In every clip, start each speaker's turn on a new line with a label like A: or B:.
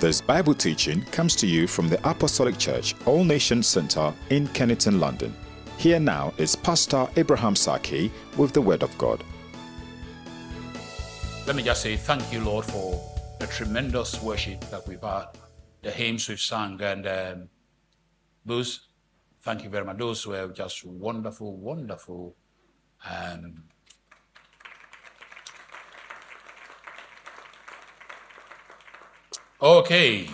A: This Bible teaching comes to you from the Apostolic Church All Nations Center in Kennington, London. Here now is Pastor Abraham Saki with the Word of God.
B: Let me just say thank you, Lord, for the tremendous worship that we've had, the hymns we've sung, and um, those, thank you very much. Those were just wonderful, wonderful. Um, okay,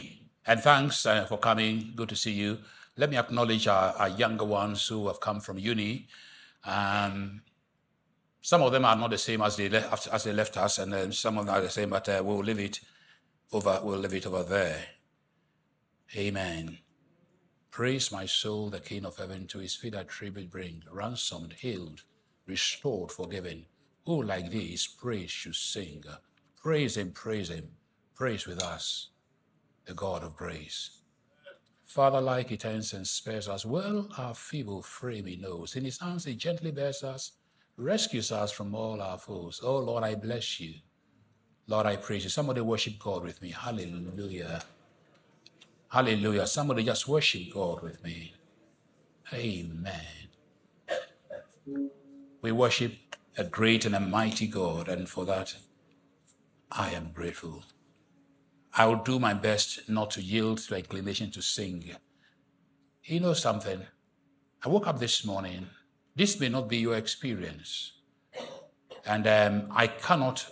B: and thanks uh, for coming. Good to see you. Let me acknowledge our, our younger ones who have come from uni. Um, some of them are not the same as they left, as they left us, and some of them are the same, but uh, we'll leave it over. We'll leave it over there. Amen. Praise my soul, the King of heaven, to his feet I tribute bring, ransomed, healed, restored, forgiven. Who like this praise should sing? Praise him, praise him, praise with us, the God of grace. Father, like he tends and spares us, well our feeble frame he knows. In his arms he gently bears us, rescues us from all our foes. Oh Lord, I bless you. Lord, I praise you. Somebody worship God with me. Hallelujah. Hallelujah. Somebody just worship God with me. Amen. We worship a great and a mighty God, and for that, I am grateful. I will do my best not to yield to inclination to sing. You know something? I woke up this morning. This may not be your experience. And um, I cannot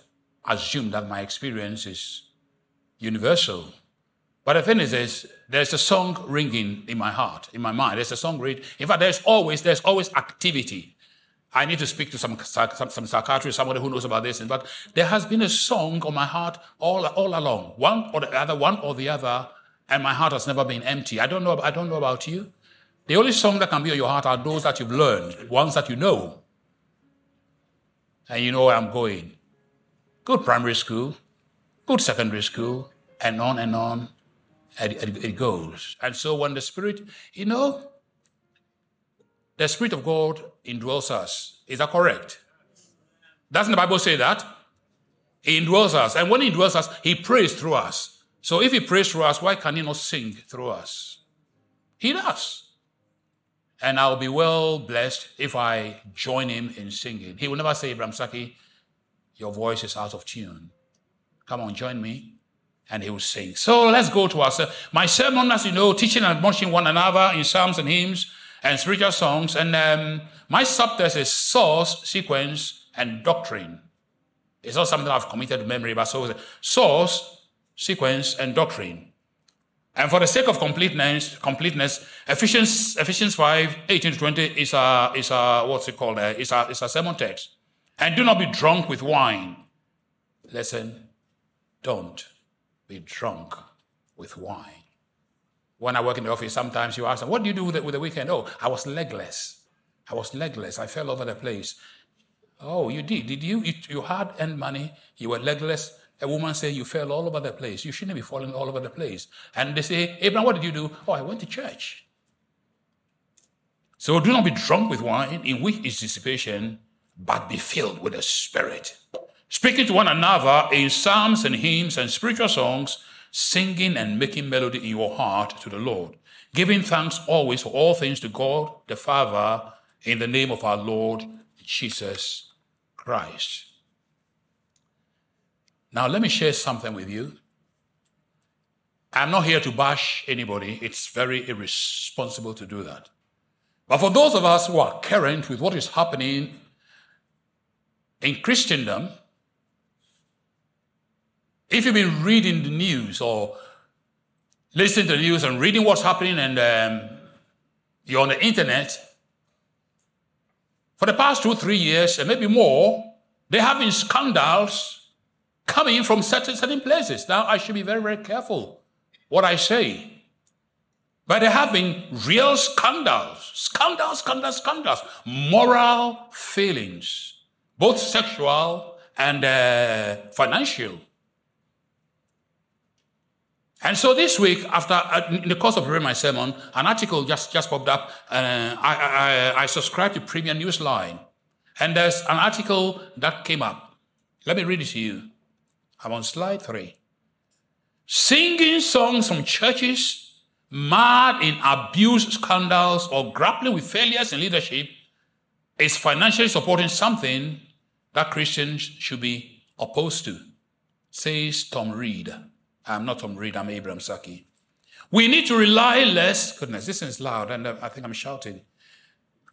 B: assume that my experience is universal. But the thing is, is there's a song ringing in my heart, in my mind. There's a song ringing. In fact, there's always there's always activity. I need to speak to some some, some psychiatrist, somebody who knows about this. But there has been a song on my heart all all along, one or the other, one or the other, and my heart has never been empty. I don't know. I don't know about you. The only song that can be on your heart are those that you've learned, ones that you know, and you know where I'm going. Good primary school, good secondary school, and on and on it, goes. And so when the Spirit, you know, the Spirit of God indwells us. Is that correct? Doesn't the Bible say that? He indwells us. And when he indwells us, he prays through us. So if he prays through us, why can he not sing through us? He does. And I'll be well blessed if I join him in singing. He will never say, Abraham Saki, your voice is out of tune. Come on, join me and he will sing. So let's go to our my sermon, as you know, teaching and admonishing one another in psalms and hymns and spiritual songs. And um, my subtext is source, sequence, and doctrine. It's not something I've committed to memory, but so source, sequence, and doctrine. And for the sake of completeness, completeness, Ephesians, Ephesians 5, 18 to 20 is a, is a what's it called? Uh, it's a, it's a sermon text. And do not be drunk with wine. Listen, don't be drunk with wine. When I work in the office, sometimes you ask them, What do you do with the, with the weekend? Oh, I was legless. I was legless. I fell over the place. Oh, you did. Did you? You, you had earned money. You were legless. A woman said you fell all over the place. You shouldn't be falling all over the place. And they say, Abraham, what did you do? Oh, I went to church. So do not be drunk with wine, in which is dissipation, but be filled with the Spirit speaking to one another in psalms and hymns and spiritual songs, singing and making melody in your heart to the Lord, giving thanks always for all things to God the Father in the name of our Lord Jesus Christ. Now, let me share something with you. I'm not here to bash anybody, it's very irresponsible to do that. But for those of us who are current with what is happening in Christendom, if you've been reading the news or listening to the news and reading what's happening and um, you're on the internet, for the past two, three years, and maybe more, there have been scandals coming from certain, certain places. Now, I should be very, very careful what I say. But there have been real scandals, scandals, scandals, scandals, moral failings, both sexual and uh, financial. And so this week, after uh, in the course of reading my sermon, an article just, just popped up. Uh, I, I, I subscribe to Premier Newsline, and there's an article that came up. Let me read it to you. I'm on slide three. Singing songs from churches, mad in abuse scandals, or grappling with failures in leadership is financially supporting something that Christians should be opposed to, says Tom Reed. I'm not Tom Reed, I'm Abraham Saki. We need to rely less, goodness, this is loud, and uh, I think I'm shouting.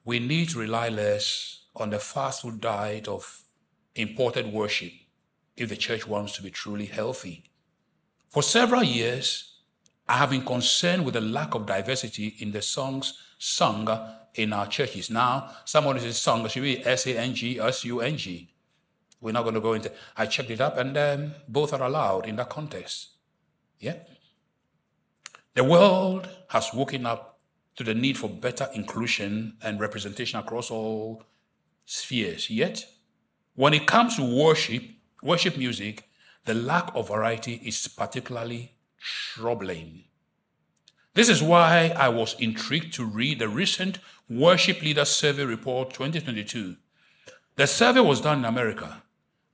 B: We need to rely less on the fast food diet of imported worship if the church wants to be truly healthy. For several years, I have been concerned with the lack of diversity in the songs sung in our churches. Now, somebody says sung should be S A N G S U N G. We're not going to go into. I checked it up, and um, both are allowed in that context. Yeah. The world has woken up to the need for better inclusion and representation across all spheres. Yet, when it comes to worship, worship music, the lack of variety is particularly troubling. This is why I was intrigued to read the recent Worship Leader Survey Report 2022. The survey was done in America,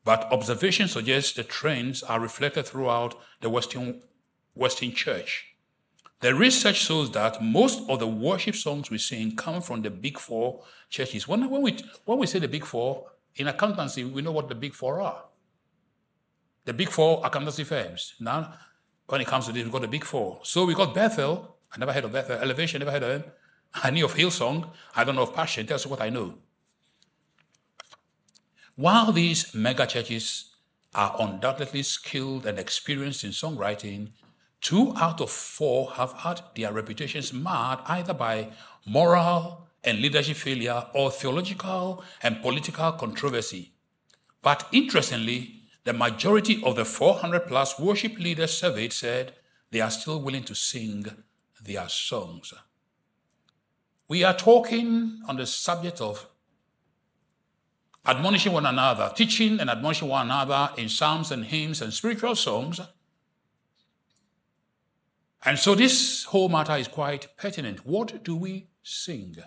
B: but observations suggest the trends are reflected throughout the Western, Western Church. The research shows that most of the worship songs we sing come from the big four churches. When, when, we, when we say the big four, in accountancy, we know what the big four are. The big four accountancy firms. Now, when it comes to this, we've got the big four. So we got Bethel. I never heard of Bethel. Elevation, never heard of them. I knew of Hillsong. I don't know of Passion. That's what I know. While these mega churches are undoubtedly skilled and experienced in songwriting, Two out of four have had their reputations marred either by moral and leadership failure or theological and political controversy. But interestingly, the majority of the 400 plus worship leaders surveyed said they are still willing to sing their songs. We are talking on the subject of admonishing one another, teaching and admonishing one another in psalms and hymns and spiritual songs and so this whole matter is quite pertinent. What do we sing?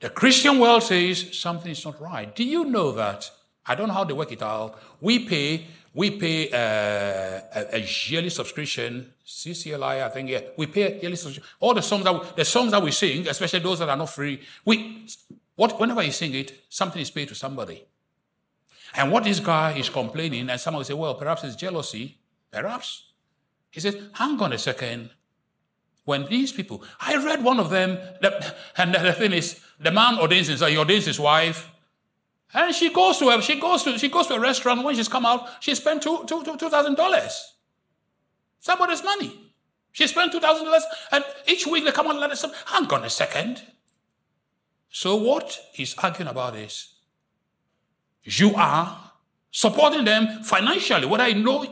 B: The Christian world says something is not right. Do you know that? I don't know how they work it out. We pay, we pay uh, a, a, yearly subscription, CCLI, I think. Yeah, we pay a yearly subscription. All the songs that we, the songs that we sing, especially those that are not free, we what whenever you sing it, something is paid to somebody. And what this guy is complaining, and someone will say, well, perhaps it's jealousy. Perhaps. He says, hang on a second. When these people, I read one of them, and the thing is, the man ordains his, he ordains his wife, and she goes to a, she goes to she goes to a restaurant. When she's come out, she spent two two two two thousand dollars. Somebody's money. She spent two thousand dollars, and each week they come out and let us. Hang on a second. So what he's arguing about is you are supporting them financially, whether I know,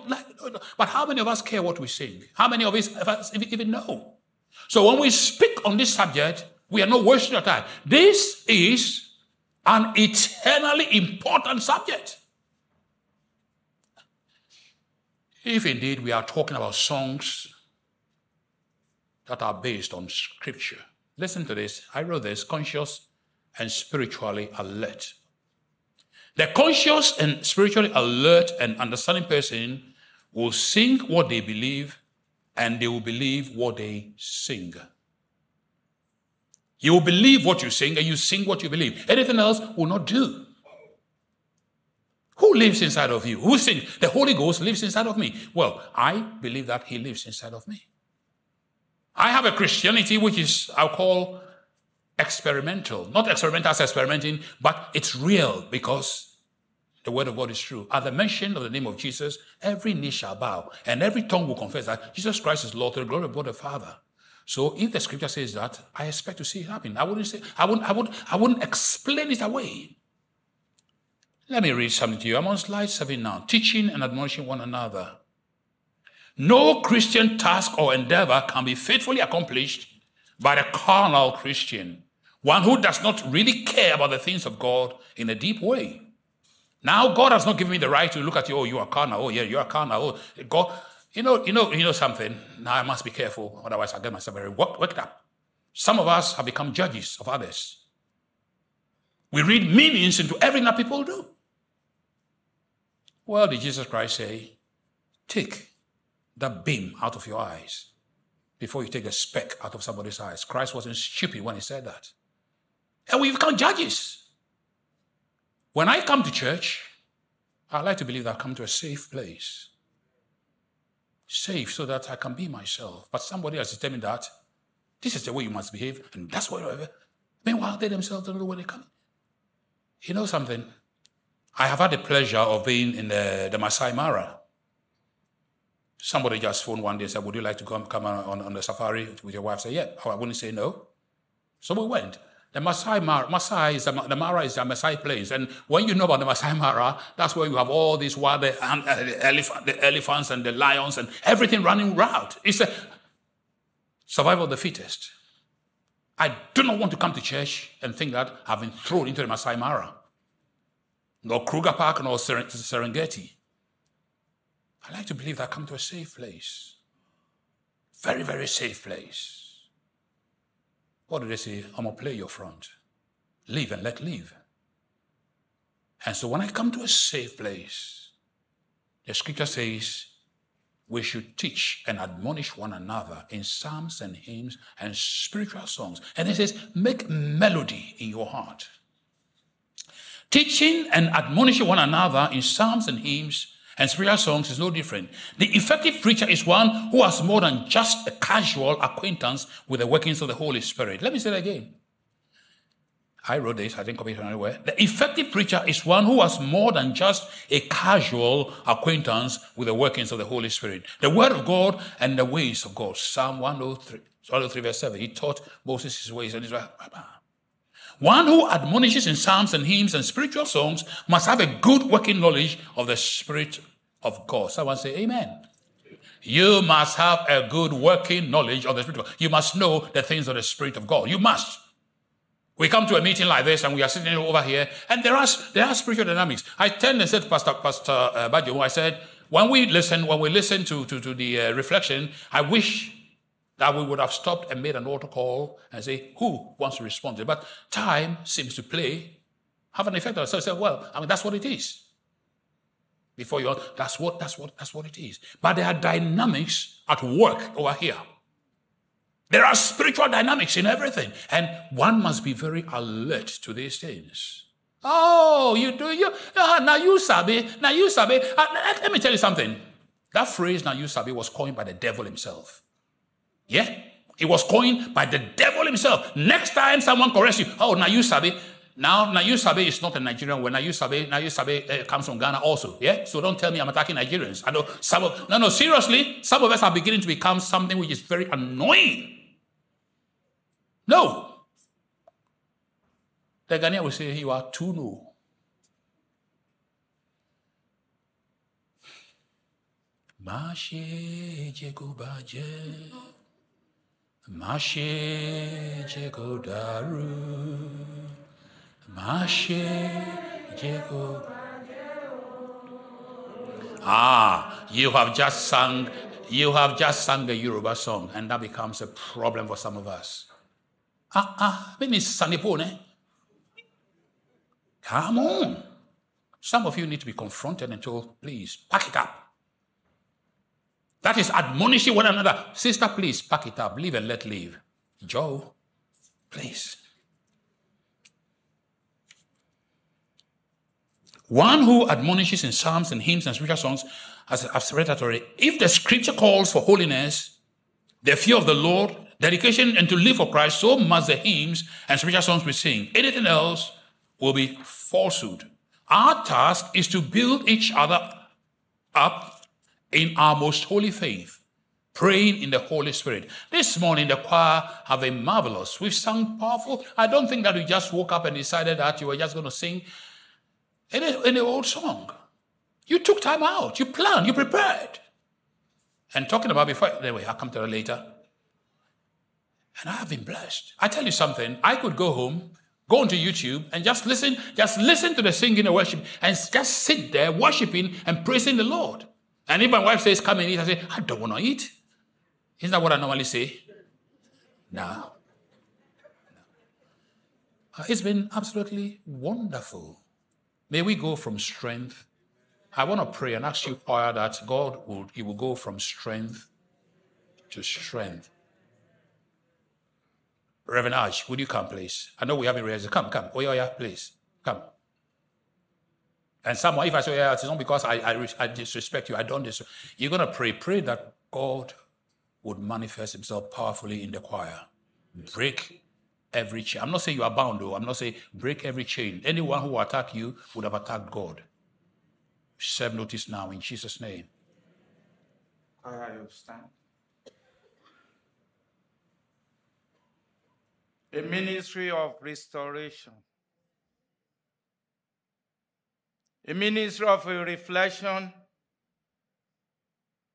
B: but how many of us care what we sing? How many of us even know? So when we speak on this subject, we are not wasting our time. This is an eternally important subject. If indeed we are talking about songs that are based on scripture, listen to this. I wrote this conscious and spiritually alert. The conscious and spiritually alert and understanding person will sing what they believe and they will believe what they sing. You will believe what you sing and you sing what you believe. Anything else will not do. Who lives inside of you? Who sings? The Holy Ghost lives inside of me. Well, I believe that He lives inside of me. I have a Christianity which is, I'll call experimental. Not experimental as experimenting, but it's real because the word of God is true. At the mention of the name of Jesus, every knee shall bow and every tongue will confess that Jesus Christ is Lord to the glory of God the Father. So if the scripture says that, I expect to see it happen. I wouldn't say, I wouldn't, I wouldn't, I wouldn't explain it away. Let me read something to you. I'm on slide seven now. Teaching and admonishing one another. No Christian task or endeavor can be faithfully accomplished by the carnal Christian, one who does not really care about the things of God in a deep way. Now God has not given me the right to look at you. Oh, you are carnal. Oh, yeah, you are carnal. Oh, God, you know, you know, you know something. Now I must be careful, otherwise I get myself very worked up. Some of us have become judges of others. We read meanings into everything that people do. Well, did Jesus Christ say, take that beam out of your eyes before you take a speck out of somebody's eyes? Christ wasn't stupid when he said that. And we've become judges. When I come to church, I like to believe that I come to a safe place. Safe so that I can be myself. But somebody has me that this is the way you must behave, and that's whatever. Meanwhile, they themselves don't know where they come. You know something? I have had the pleasure of being in the, the Masai Mara. Somebody just phoned one day and said, Would you like to come, come on, on the safari with your wife? I said, Yeah. Oh, I wouldn't say no. So we went. The Masai Mara, Masai is the, the Mara is the Masai place, and when you know about the Masai Mara, that's where you have all these wild the, uh, the, elephant, the elephants and the lions and everything running wild. It's a survival of the fittest. I do not want to come to church and think that I've been thrown into the Masai Mara, nor Kruger Park, nor Serengeti. I like to believe that I come to a safe place, very, very safe place. What did they say? I'm going to play your front. Live and let live. And so when I come to a safe place, the scripture says we should teach and admonish one another in psalms and hymns and spiritual songs. And it says, make melody in your heart. Teaching and admonishing one another in psalms and hymns and spiritual songs is no different. The effective preacher is one who has more than just a casual acquaintance with the workings of the Holy Spirit. Let me say that again. I wrote this, I didn't copy it anywhere. The effective preacher is one who has more than just a casual acquaintance with the workings of the Holy Spirit. The Word of God and the ways of God. Psalm 103, 103 verse 7. He taught Moses his ways and his ways. One who admonishes in psalms and hymns and spiritual songs must have a good working knowledge of the Spirit of God. Someone say, Amen. You must have a good working knowledge of the Spirit of God. You must know the things of the Spirit of God. You must. We come to a meeting like this and we are sitting over here and there are, there are spiritual dynamics. I tend to say to Pastor, Pastor uh, I said, when we listen, when we listen to, to, to the uh, reflection, I wish that we would have stopped and made an altar call and say, who wants to respond to it? But time seems to play, have an effect on us. So I said, well, I mean, that's what it is. Before you, that's what, that's what, that's what it is. But there are dynamics at work over here. There are spiritual dynamics in everything. And one must be very alert to these things. Oh, you do, you, uh, now you sabi, now you sabi. Uh, let me tell you something. That phrase, now you sabi, was coined by the devil himself. Yeah? It was coined by the devil himself. Next time someone corrects you, oh, now you sabi. Now, Nayu Sabe is not a Nigerian word. Nayu Sabe, Nayu Sabe uh, comes from Ghana also. Yeah? So don't tell me I'm attacking Nigerians. I know some of, no, no, seriously, some of us are beginning to become something which is very annoying. No. The Ghanaian will say, you are too no. Mashe. Mashe Jegodaru, Mashe Jego. Ah, you have just sung, you have just sung the Yoruba song, and that becomes a problem for some of us. Ah, ah. Come on. Some of you need to be confronted and told, please, pack it up. That is admonishing one another. Sister, please pack it up. Leave and let leave. Joe, please. One who admonishes in psalms and hymns and spiritual songs, as I've read that already, if the scripture calls for holiness, the fear of the Lord, dedication, and to live for Christ, so must the hymns and spiritual songs we sing. Anything else will be falsehood. Our task is to build each other up in our most holy faith, praying in the Holy Spirit. This morning, the choir have been marvelous. We've sung powerful. I don't think that we just woke up and decided that you were just going to sing in an old song. You took time out, you planned, you prepared. And talking about before, anyway, I'll come to that later. And I have been blessed. I tell you something, I could go home, go onto YouTube, and just listen, just listen to the singing and worship, and just sit there worshiping and praising the Lord. And if my wife says, come and eat, I say, I don't want to eat. Isn't that what I normally say? No. It's been absolutely wonderful. May we go from strength I want to pray and ask you, choir, that God will, He will go from strength to strength. Reverend Arch, would you come, please? I know we haven't realized. Come, come. Oh, yeah, yeah, please. Come. And someone, if I say, yeah, it's not because I, I, I disrespect you, I don't disrespect You're going to pray. Pray that God would manifest himself powerfully in the choir. Break every chain. I'm not saying you are bound, though. I'm not saying break every chain. Anyone who attack you would have attacked God. Serve notice now in Jesus' name.
C: I understand. A ministry of restoration. A ministry of a reflection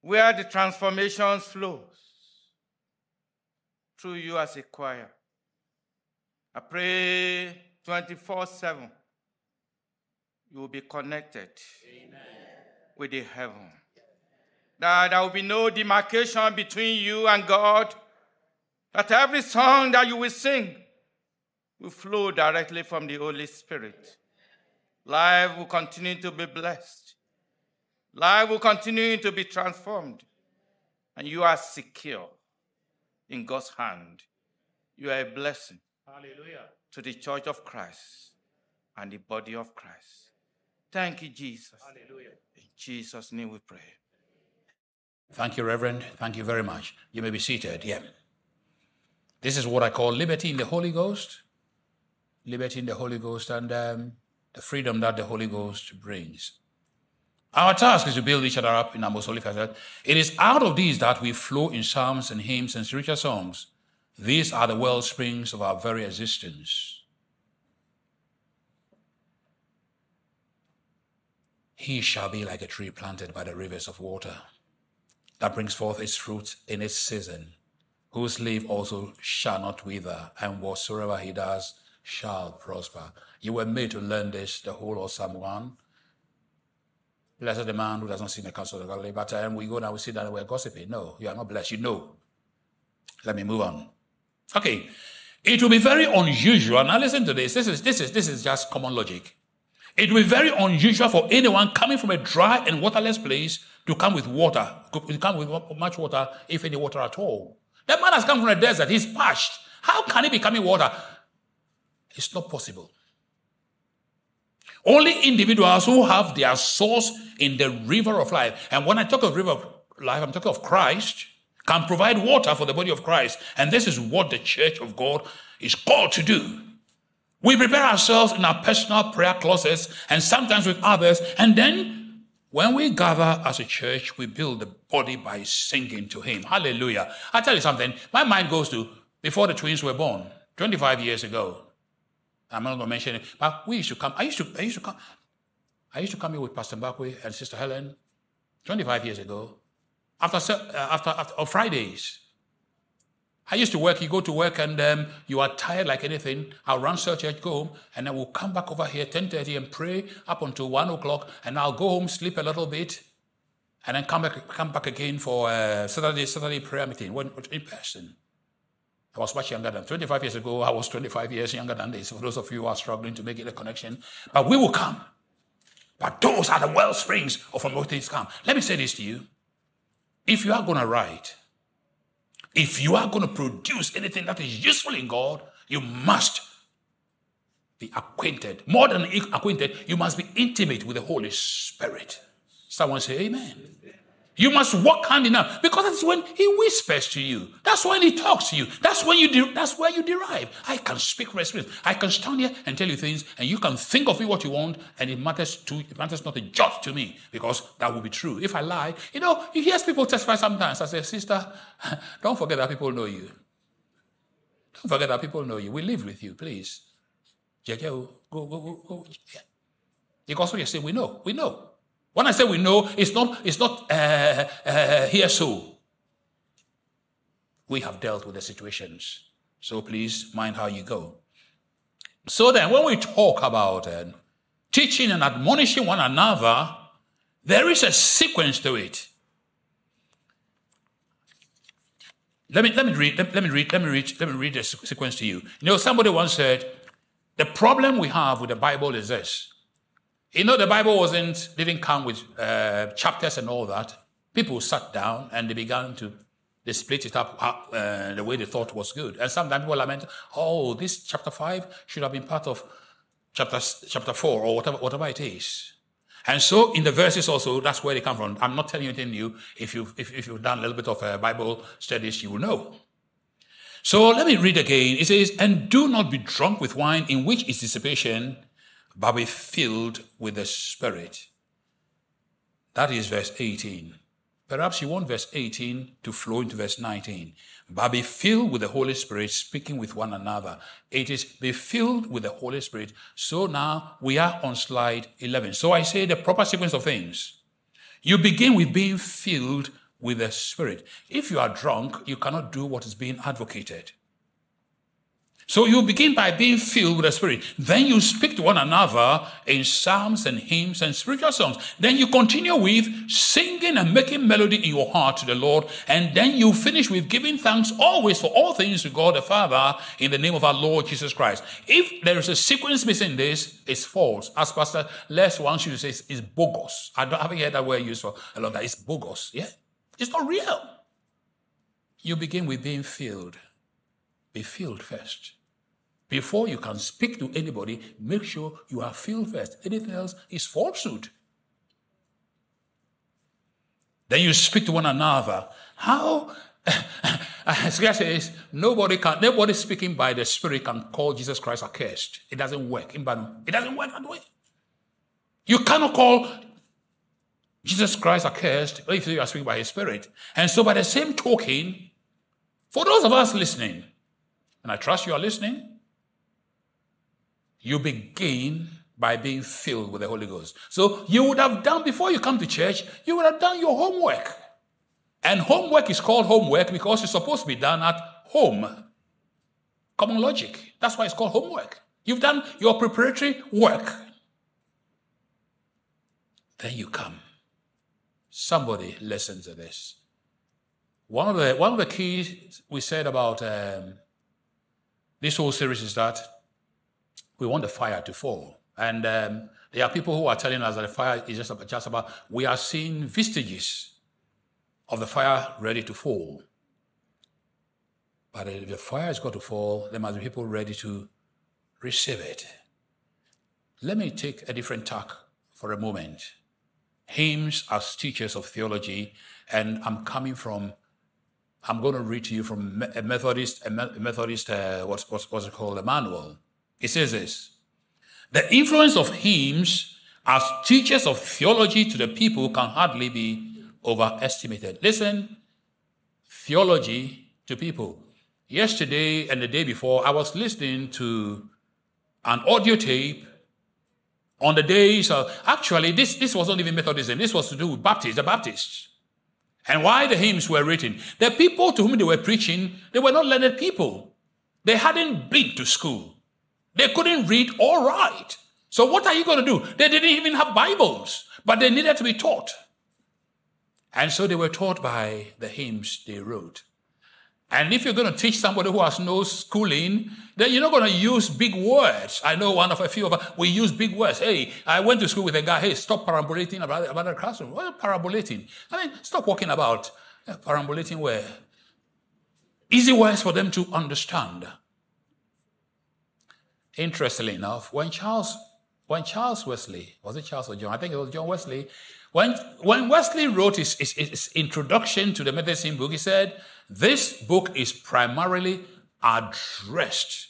C: where the transformation flows through you as a choir. I pray 24 7 you will be connected Amen. with the heaven. That there will be no demarcation between you and God. That every song that you will sing will flow directly from the Holy Spirit. Life will continue to be blessed. Life will continue to be transformed. And you are secure in God's hand. You are a blessing Hallelujah. to the church of Christ and the body of Christ. Thank you, Jesus. Hallelujah. In Jesus' name we pray.
B: Thank you, Reverend. Thank you very much. You may be seated. Yeah. This is what I call liberty in the Holy Ghost. Liberty in the Holy Ghost and um, the freedom that the Holy Ghost brings. Our task is to build each other up in our most holy faith. It is out of these that we flow in psalms and hymns and spiritual songs. These are the well springs of our very existence. He shall be like a tree planted by the rivers of water, that brings forth its fruit in its season, whose leaf also shall not wither, and whatsoever he does shall prosper. You were made to learn this, the whole of Psalm 1. Blessed the man who does not see the counsel of the godly. But um, we go now, we sit down we're gossiping. No, you are not blessed. You know. Let me move on. Okay. It will be very unusual. Now listen to this. This is this is this is just common logic. It will be very unusual for anyone coming from a dry and waterless place to come with water, to come with much water, if any water at all. That man has come from a desert, he's parched. How can he be coming water? It's not possible. Only individuals who have their source in the river of life. And when I talk of river of life, I'm talking of Christ, can provide water for the body of Christ. And this is what the church of God is called to do. We prepare ourselves in our personal prayer closets and sometimes with others. And then when we gather as a church, we build the body by singing to Him. Hallelujah. I tell you something, my mind goes to before the twins were born, 25 years ago. I'm not going to mention it, but we used to come. I used to, I used to come. I used to come here with Pastor Mbakwe and Sister Helen 25 years ago. After, uh, after, after Fridays, I used to work, you go to work and um, you are tired like anything. I'll run search church, go home, and then we'll come back over here 10.30 and pray up until 1 o'clock, and I'll go home, sleep a little bit, and then come back, come back again for uh, Saturday, Saturday prayer meeting in person. I was much younger than 25 years ago. I was 25 years younger than this. For those of you who are struggling to make it a connection, but we will come. But those are the well springs of from which things come. Let me say this to you. If you are going to write if you are going to produce anything that is useful in God, you must be acquainted. More than acquainted, you must be intimate with the Holy Spirit. Someone say, Amen. You must walk hand in hand because that's when he whispers to you. That's when he talks to you. That's when you de- that's where you derive. I can speak respect. I can stand here and tell you things, and you can think of it what you want, and it matters to it matters not a jot to me because that will be true. If I lie, you know, you hear people testify sometimes. I say, sister, don't forget that people know you. Don't forget that people know you. We live with you, please. Go, go, go, go. Because what you say, we know, we know. When I say we know, it's not, it's not uh, uh, here so. We have dealt with the situations. So please mind how you go. So then, when we talk about uh, teaching and admonishing one another, there is a sequence to it. Let me, let me read, let, let me read, let me read, let me read the sequence to you. You know, somebody once said, the problem we have with the Bible is this You know, the Bible wasn't, didn't come with uh, chapters and all that. People sat down and they began to, they split it up uh, the way they thought was good. And sometimes people lament, oh, this chapter 5 should have been part of chapter, chapter 4 or whatever, whatever it is. And so in the verses also, that's where they come from. I'm not telling you anything new. If you've, if, if you've done a little bit of uh, Bible studies, you will know. So let me read again. It says, And do not be drunk with wine in which is dissipation, but be filled with the Spirit. That is verse 18. Perhaps you want verse 18 to flow into verse 19. But be filled with the Holy Spirit, speaking with one another. It is be filled with the Holy Spirit. So now we are on slide 11. So I say the proper sequence of things. You begin with being filled with the Spirit. If you are drunk, you cannot do what is being advocated. So you begin by being filled with the Spirit. Then you speak to one another in psalms and hymns and spiritual songs. Then you continue with singing and making melody in your heart to the Lord. And then you finish with giving thanks always for all things to God the Father in the name of our Lord Jesus Christ. If there is a sequence missing this, it's false. As Pastor Les wants you to say, it's bogus. I don't haven't heard that word used for a long time. It's bogus. Yeah. It's not real. You begin with being filled. Be filled first. Before you can speak to anybody, make sure you are filled first. Anything else is falsehood. Then you speak to one another. How? Scripture says nobody can, nobody speaking by the Spirit can call Jesus Christ accursed. It doesn't work. It doesn't work that way. You cannot call Jesus Christ accursed if you are speaking by His Spirit. And so, by the same token, for those of us listening, and I trust you are listening, you begin by being filled with the Holy Ghost. So you would have done, before you come to church, you would have done your homework. And homework is called homework because it's supposed to be done at home. Common logic. That's why it's called homework. You've done your preparatory work. Then you come. Somebody listen to this. One of the, one of the keys we said about um, this whole series is that we want the fire to fall. And um, there are people who are telling us that the fire is just about, just about, we are seeing vestiges of the fire ready to fall. But if the fire is going to fall, there must be people ready to receive it. Let me take a different tack for a moment. Hymns as teachers of theology, and I'm coming from, I'm going to read to you from a Methodist, a Methodist, uh, what's, what's, what's it called, a manual. It says this The influence of hymns as teachers of theology to the people can hardly be overestimated. Listen, theology to people. Yesterday and the day before, I was listening to an audio tape on the days of, actually, this, this wasn't even Methodism, this was to do with Baptists, the Baptists. And why the hymns were written. The people to whom they were preaching, they were not learned people. They hadn't been to school. They couldn't read or write. So what are you going to do? They didn't even have Bibles, but they needed to be taught. And so they were taught by the hymns they wrote. And if you're going to teach somebody who has no schooling, then you're not going to use big words. I know one of a few of us, we use big words. Hey, I went to school with a guy, hey, stop parabolating about, about the classroom. What parabolating? I mean, stop walking about parabolating where? Easy words for them to understand. Interestingly enough, when Charles, when Charles Wesley, was it Charles or John? I think it was John Wesley. When, when Wesley wrote his, his, his introduction to the medicine book, he said, This book is primarily addressed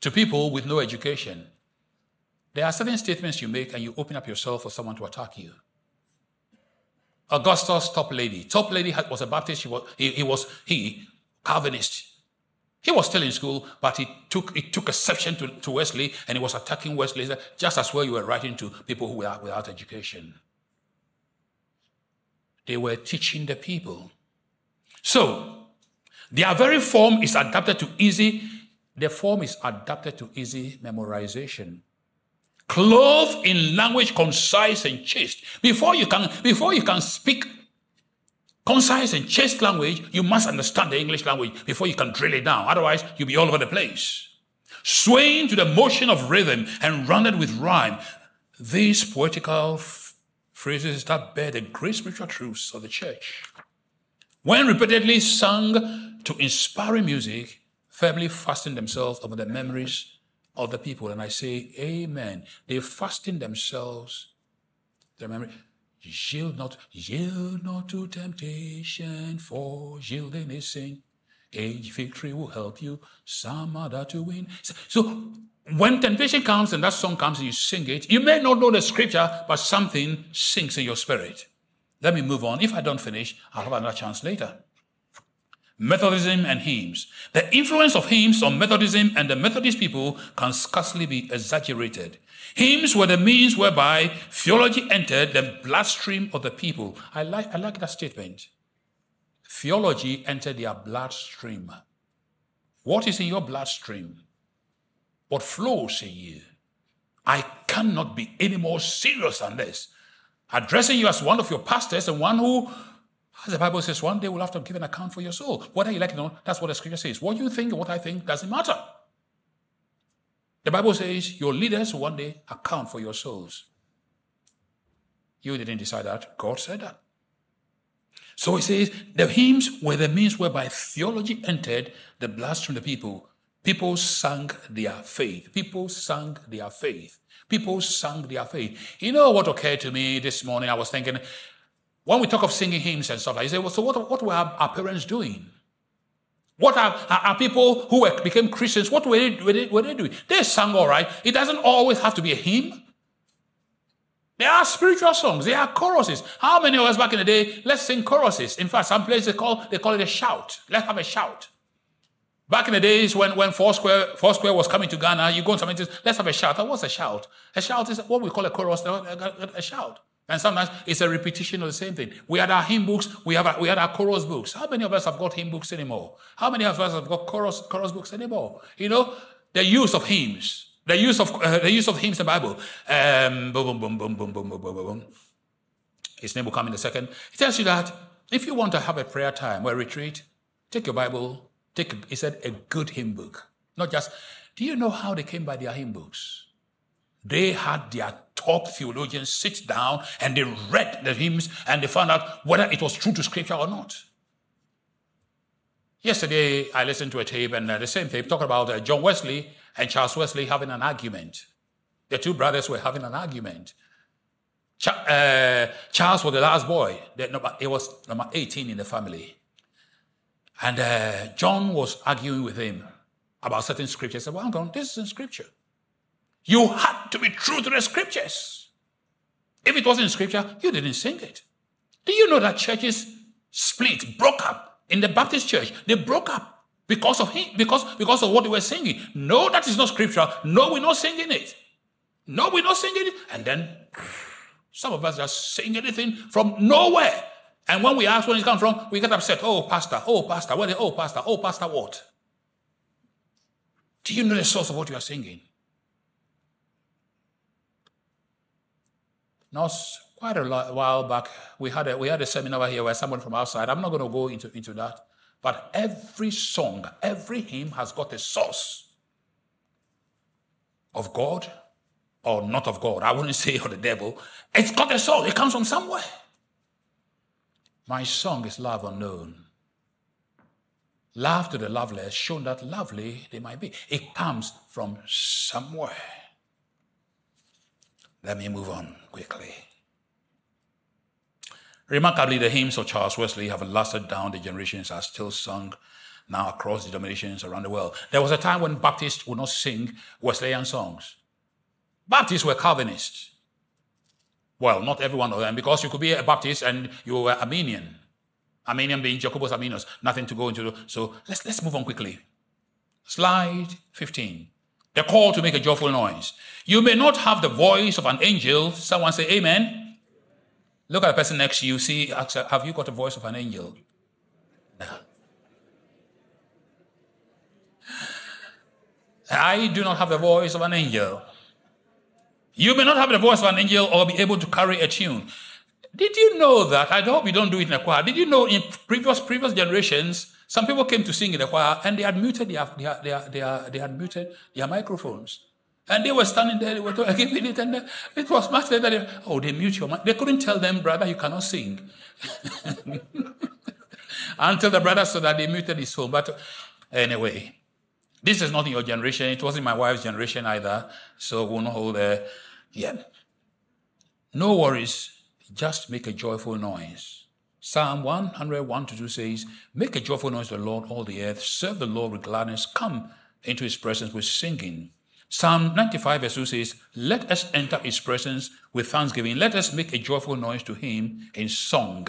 B: to people with no education. There are certain statements you make and you open up yourself for someone to attack you. Augustus Toplady. Top lady was a Baptist. He was, he, he was he Calvinist. He was still in school, but he took, it took exception to, to Wesley and he was attacking Wesley just as well you were writing to people who were without education. They were teaching the people. So, their very form is adapted to easy, their form is adapted to easy memorization. Clothed in language concise and chaste. Before you can, before you can speak concise and chaste language, you must understand the English language before you can drill it down. Otherwise, you'll be all over the place. Swaying to the motion of rhythm and rounded with rhyme. these poetical f- phrases that bear the great spiritual truths of the church. When repeatedly sung to inspiring music, firmly fasten themselves over the memories of the people. And I say, Amen. They fasten themselves, their memory. Yield not, yield not to temptation, for yielding is sin. Age victory will help you, some other to win. So when temptation comes and that song comes and you sing it, you may not know the scripture, but something sinks in your spirit. Let me move on. If I don't finish, I'll have another chance later. Methodism and hymns. The influence of hymns on Methodism and the Methodist people can scarcely be exaggerated. Hymns were the means whereby theology entered the bloodstream of the people. I like, I like that statement. Theology entered their bloodstream. What is in your bloodstream? What flows in you? I cannot be any more serious than this. Addressing you as one of your pastors and one who, as the Bible says, one day we'll have to give an account for your soul. Whether you like it that's what the scripture says. What you think and what I think doesn't matter. The Bible says your leaders one day account for your souls. You didn't decide that. God said that. So it says the hymns were the means whereby theology entered the bloodstream of the people. People sang their faith. People sang their faith. People sang their faith. You know what occurred to me this morning? I was thinking, when we talk of singing hymns and stuff like that, you say, well, so what, what were our, parents doing? What are, are, people who were, became Christians, what were they, were, they, were they doing? They sang all right. It doesn't always have to be a hymn. There are spiritual songs. There are choruses. How many of us back in the day, let's sing choruses. In fact, some places they call, they call it a shout. Let's have a shout. Back in the days when, when Foursquare, Foursquare was coming to Ghana, you go to some let's have a shout. What's a shout? A shout is what we call a chorus, a shout. And sometimes it's a repetition of the same thing. We had our hymn books, we have our, we had our chorus books. How many of us have got hymn books anymore? How many of us have got chorus, chorus books anymore? You know, the use of hymns, the use of uh, the use of hymns in the Bible. Um, boom, boom, boom, boom, boom, boom, boom, boom. His name will come in a second. He tells you that if you want to have a prayer time or a retreat, take your Bible, Take, he said, a good hymn book. Not just, do you know how they came by their hymn books? They had their top theologians sit down and they read the hymns and they found out whether it was true to scripture or not. Yesterday, I listened to a tape and uh, the same tape talking about uh, John Wesley and Charles Wesley having an argument. The two brothers were having an argument. Ch- uh, Charles was the last boy. He was number 18 in the family. And uh, John was arguing with him about certain scriptures. I said, well, on, this is in scripture. You had to be true to the scriptures. If it wasn't scripture, you didn't sing it. Do you know that churches split, broke up in the Baptist church? They broke up because of him, because, because of what they were singing. No, that is not scripture. No, we're not singing it. No, we're not singing it. And then some of us just sing anything from nowhere. And when we ask where it comes from, we get upset. Oh, pastor, oh, pastor, where oh, pastor, oh, pastor, what? Do you know the source of what you are singing? Not quite a while back, we had a, we had a seminar here where someone from outside, I'm not going to go into, into that, but every song, every hymn has got a source of God or not of God. I wouldn't say of the devil. It's got a source, it comes from somewhere. My song is love unknown. Love to the loveless, shown that lovely they might be. It comes from somewhere. Let me move on quickly. Remarkably, the hymns of Charles Wesley have lasted down the generations, are still sung now across the denominations around the world. There was a time when Baptists would not sing Wesleyan songs. Baptists were Calvinists. Well, not every one of them, because you could be a Baptist and you were Arminian. Arminian being Jacobus Arminius, nothing to go into. So let's, let's move on quickly. Slide 15. The call to make a joyful noise. You may not have the voice of an angel. Someone say, Amen. Look at the person next to you. See, have you got the voice of an angel? I do not have the voice of an angel. You may not have the voice of an angel or be able to carry a tune. Did you know that? I hope you don't do it in a choir. Did you know in previous previous generations, some people came to sing in the choir and they had muted their, their, their, their, they had muted their microphones. And they were standing there, they were giving it, and it was much better. Oh, they mute your mic. They couldn't tell them, brother, you cannot sing. Until the brother said that they muted his phone. But anyway, this is not in your generation. It wasn't my wife's generation either. So we'll not hold there. Yeah. No worries. Just make a joyful noise. Psalm 101 to 2 says, Make a joyful noise to the Lord, all the earth. Serve the Lord with gladness. Come into his presence with singing. Psalm 95 verse 2 says, Let us enter his presence with thanksgiving. Let us make a joyful noise to him in song.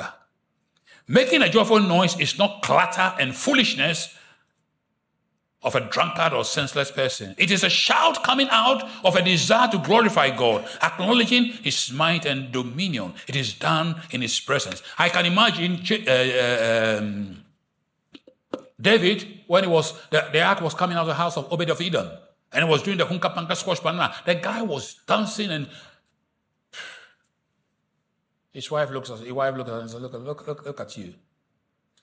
B: Making a joyful noise is not clatter and foolishness of a drunkard or senseless person. It is a shout coming out of a desire to glorify God, acknowledging his might and dominion. It is done in his presence. I can imagine uh, uh, um, David when he was the, the ark was coming out of the house of Obed of Edom and was doing the hunka panka squash banana. The guy was dancing and his wife looks at his wife looks at him and says, look, look, look, look at you.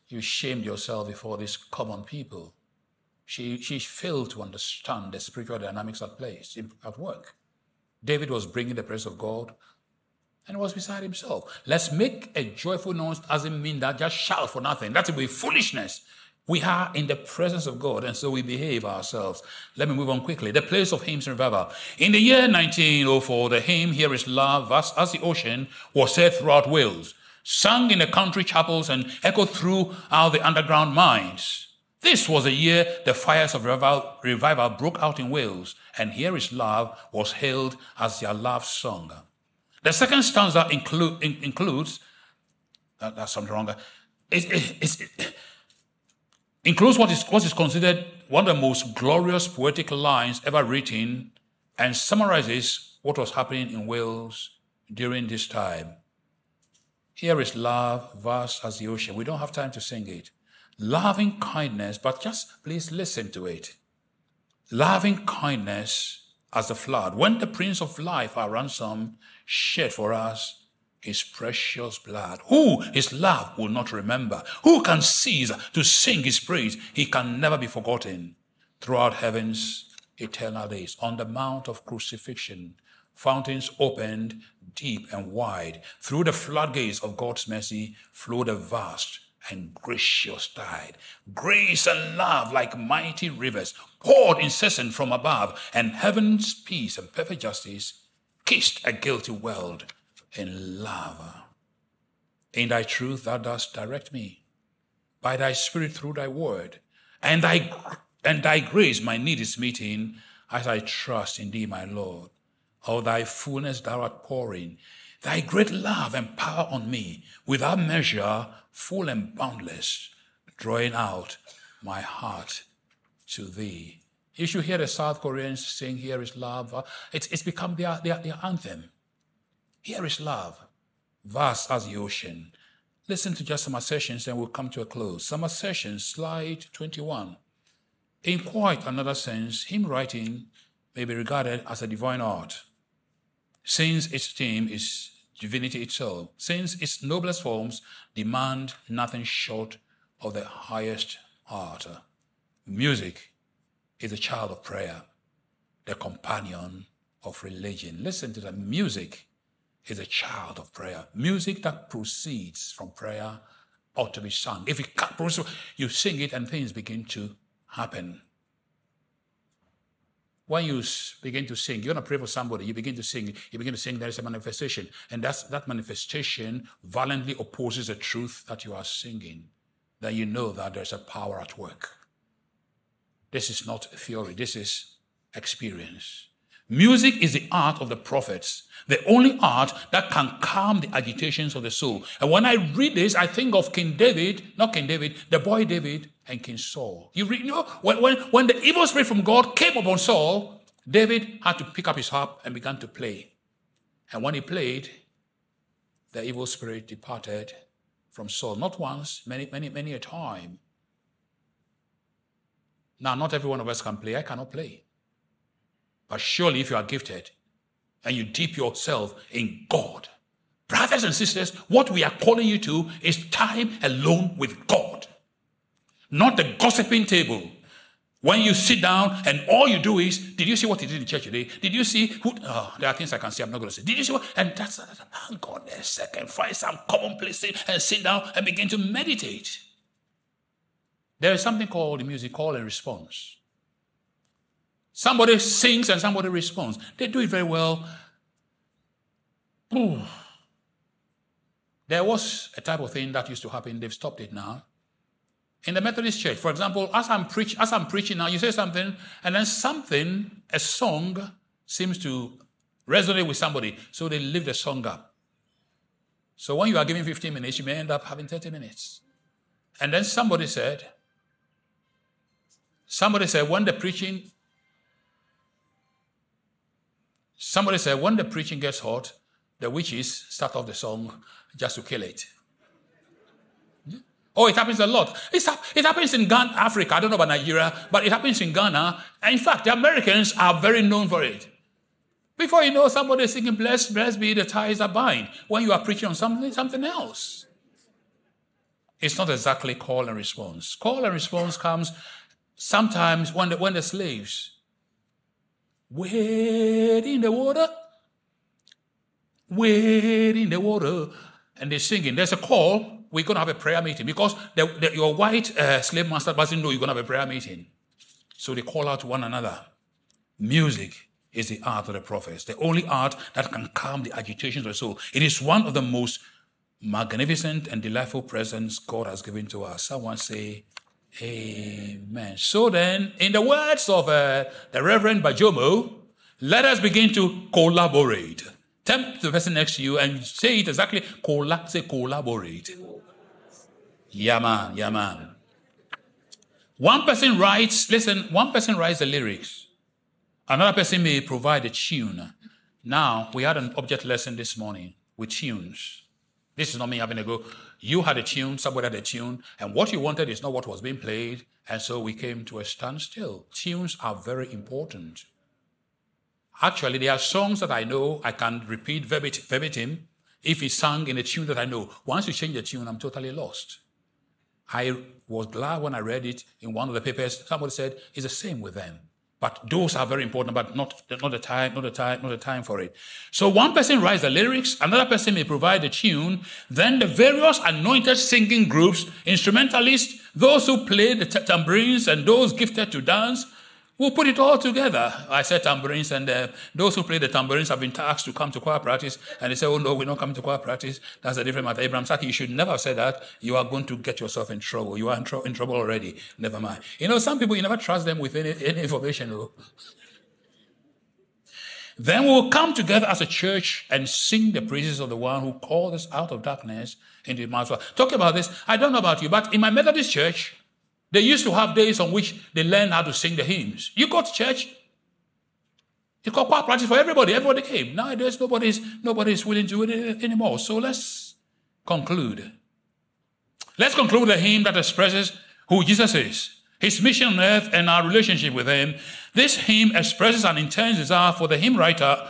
B: You shamed yourself before these common people. She, she failed to understand the spiritual dynamics at place, at work. David was bringing the praise of God and was beside himself. Let's make a joyful noise doesn't mean that just shout for nothing. That would be foolishness. We are in the presence of God, and so we behave ourselves. Let me move on quickly. The place of hymns and revival. In the year 1904, the hymn Here is Love, as, as the Ocean, was said throughout Wales, sung in the country chapels and echoed throughout the underground mines. This was the year the fires of revival, broke out in Wales, and Here is Love was hailed as their love song. The second stanza in, includes, that, that's something wrong, it, it, it, includes what is, what is considered one of the most glorious poetic lines ever written and summarizes what was happening in Wales during this time. Here is love, vast as the ocean. We don't have time to sing it loving kindness, but just please listen to it. Loving kindness as the flood. When the Prince of Life, our ransom, shed for us his precious blood. Who his love will not remember? Who can cease to sing his praise? He can never be forgotten throughout heaven's eternal days. On the mount of crucifixion, fountains opened deep and wide. Through the floodgates of God's mercy flowed a vast and gracious tide. Grace and love like mighty rivers poured incessant from above, and heaven's peace and perfect justice kissed a guilty world in love. In thy truth thou dost direct me, by thy spirit through thy word, and thy and thy grace my need is meeting, as I trust in thee, my Lord. All thy fullness thou art pouring, thy great love and power on me, without measure, full and boundless, drawing out my heart to thee. You should hear the South Koreans sing, Here is love. It's, it's become their, their, their anthem. Here is love, vast as the ocean. Listen to just some assertions and we'll come to a close. Some assertions, slide 21. In quite another sense, hymn writing may be regarded as a divine art, since its theme is divinity itself, since its noblest forms demand nothing short of the highest art. Music is a child of prayer, the companion of religion. Listen to the music is a child of prayer. Music that proceeds from prayer ought to be sung. If it you sing it and things begin to happen when you begin to sing, you're to pray for somebody, you begin to sing, you begin to sing, there is a manifestation. And that's, that manifestation violently opposes the truth that you are singing. Then you know that there's a power at work. This is not theory, this is experience. Music is the art of the prophets, the only art that can calm the agitations of the soul. And when I read this, I think of King David, not King David, the boy David and King Saul. You read, you know, when, when, when the evil spirit from God came upon Saul, David had to pick up his harp and began to play. And when he played, the evil spirit departed from Saul. Not once, many, many, many a time. Now, not every one of us can play. I cannot play. But surely, if you are gifted and you dip yourself in God, brothers and sisters, what we are calling you to is time alone with God, not the gossiping table, When you sit down and all you do is, did you see what he did in church today? Did you see who? Oh, there are things I can say. I'm not going to say. Did you see what? And that's, hang on a second. Find some commonplace thing and sit down and begin to meditate. There is something called the music call and response. Somebody sings and somebody responds. They do it very well. Ooh. There was a type of thing that used to happen. They've stopped it now in the Methodist Church, for example, as I'm, preach, as I'm preaching now, you say something, and then something, a song, seems to resonate with somebody, so they lift the song up. So when you are giving 15 minutes, you may end up having 30 minutes. And then somebody said, somebody said, when the preaching, somebody said, when the preaching gets hot, the witches start off the song just to kill it. Oh, it happens a lot. It's, it happens in Ghana, Africa. I don't know about Nigeria, but it happens in Ghana. And in fact, the Americans are very known for it. Before you know, somebody is singing, Blessed, blessed be the ties that bind, when you are preaching on something, something else. It's not exactly call and response. Call and response comes sometimes when the, when the slaves wade in the water, wade in the water, and they're singing. There's a call we're going to have a prayer meeting because the, the, your white uh, slave master doesn't know you're going to have a prayer meeting. So they call out to one another. Music is the art of the prophets, the only art that can calm the agitations of the soul. It is one of the most magnificent and delightful presents God has given to us. Someone say, Amen. So then, in the words of uh, the Reverend Bajomo, let us begin to collaborate. Tempt the person next to you and say it exactly. Colla- say collaborate. Yeah, man. Yeah, man. One person writes, listen, one person writes the lyrics. Another person may provide a tune. Now, we had an object lesson this morning with tunes. This is not me having a go. You had a tune, somebody had a tune, and what you wanted is not what was being played, and so we came to a standstill. Tunes are very important. Actually, there are songs that I know I can repeat verbatim if it's sung in a tune that I know. Once you change the tune, I'm totally lost. I was glad when I read it in one of the papers. Somebody said it's the same with them. But those are very important, but not, not the time, not the time, not the time for it. So one person writes the lyrics, another person may provide the tune, then the various anointed singing groups, instrumentalists, those who play the tambourines and those gifted to dance, We'll put it all together. I said tambourines, and uh, those who play the tambourines have been tasked to come to choir practice, and they say, "Oh no, we're not coming to choir practice." That's a different matter. Abraham Saki, you should never said that. You are going to get yourself in trouble. You are in, in trouble already. Never mind. You know, some people you never trust them with any, any information. Though. Then we'll come together as a church and sing the praises of the one who called us out of darkness into the marvelous. Talk about this. I don't know about you, but in my Methodist church, they used to have days on which they learn how to sing the hymns. You go to church, it's called choir practice for everybody. Everybody came. Nowadays, nobody's nobody's willing to do it anymore. So let's conclude. Let's conclude the hymn that expresses who Jesus is, his mission on earth, and our relationship with him. This hymn expresses an intense desire for the hymn writer,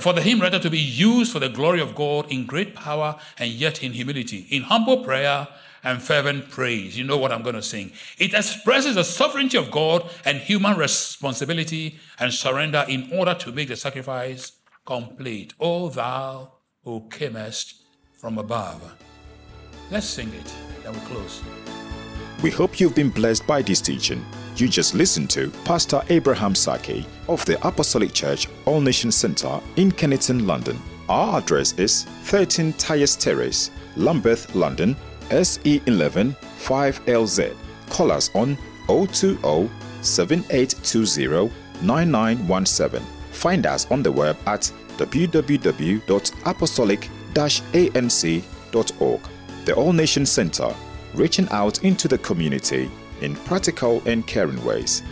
B: for the hymn writer to be used for the glory of God in great power and yet in humility, in humble prayer and fervent praise. You know what I'm going to sing. It expresses the sovereignty of God and human responsibility and surrender in order to make the sacrifice complete. O thou who camest from above. Let's sing it, then we close.
A: We hope you've been blessed by this teaching. You just listened to Pastor Abraham Saki of the Apostolic Church All Nation Center in Kennington, London. Our address is 13 Tyers Terrace, Lambeth, London SE11 5LZ. Call us on 020 7820 9917. Find us on the web at www.apostolic anc.org. The All Nation Center, reaching out into the community in practical and caring ways.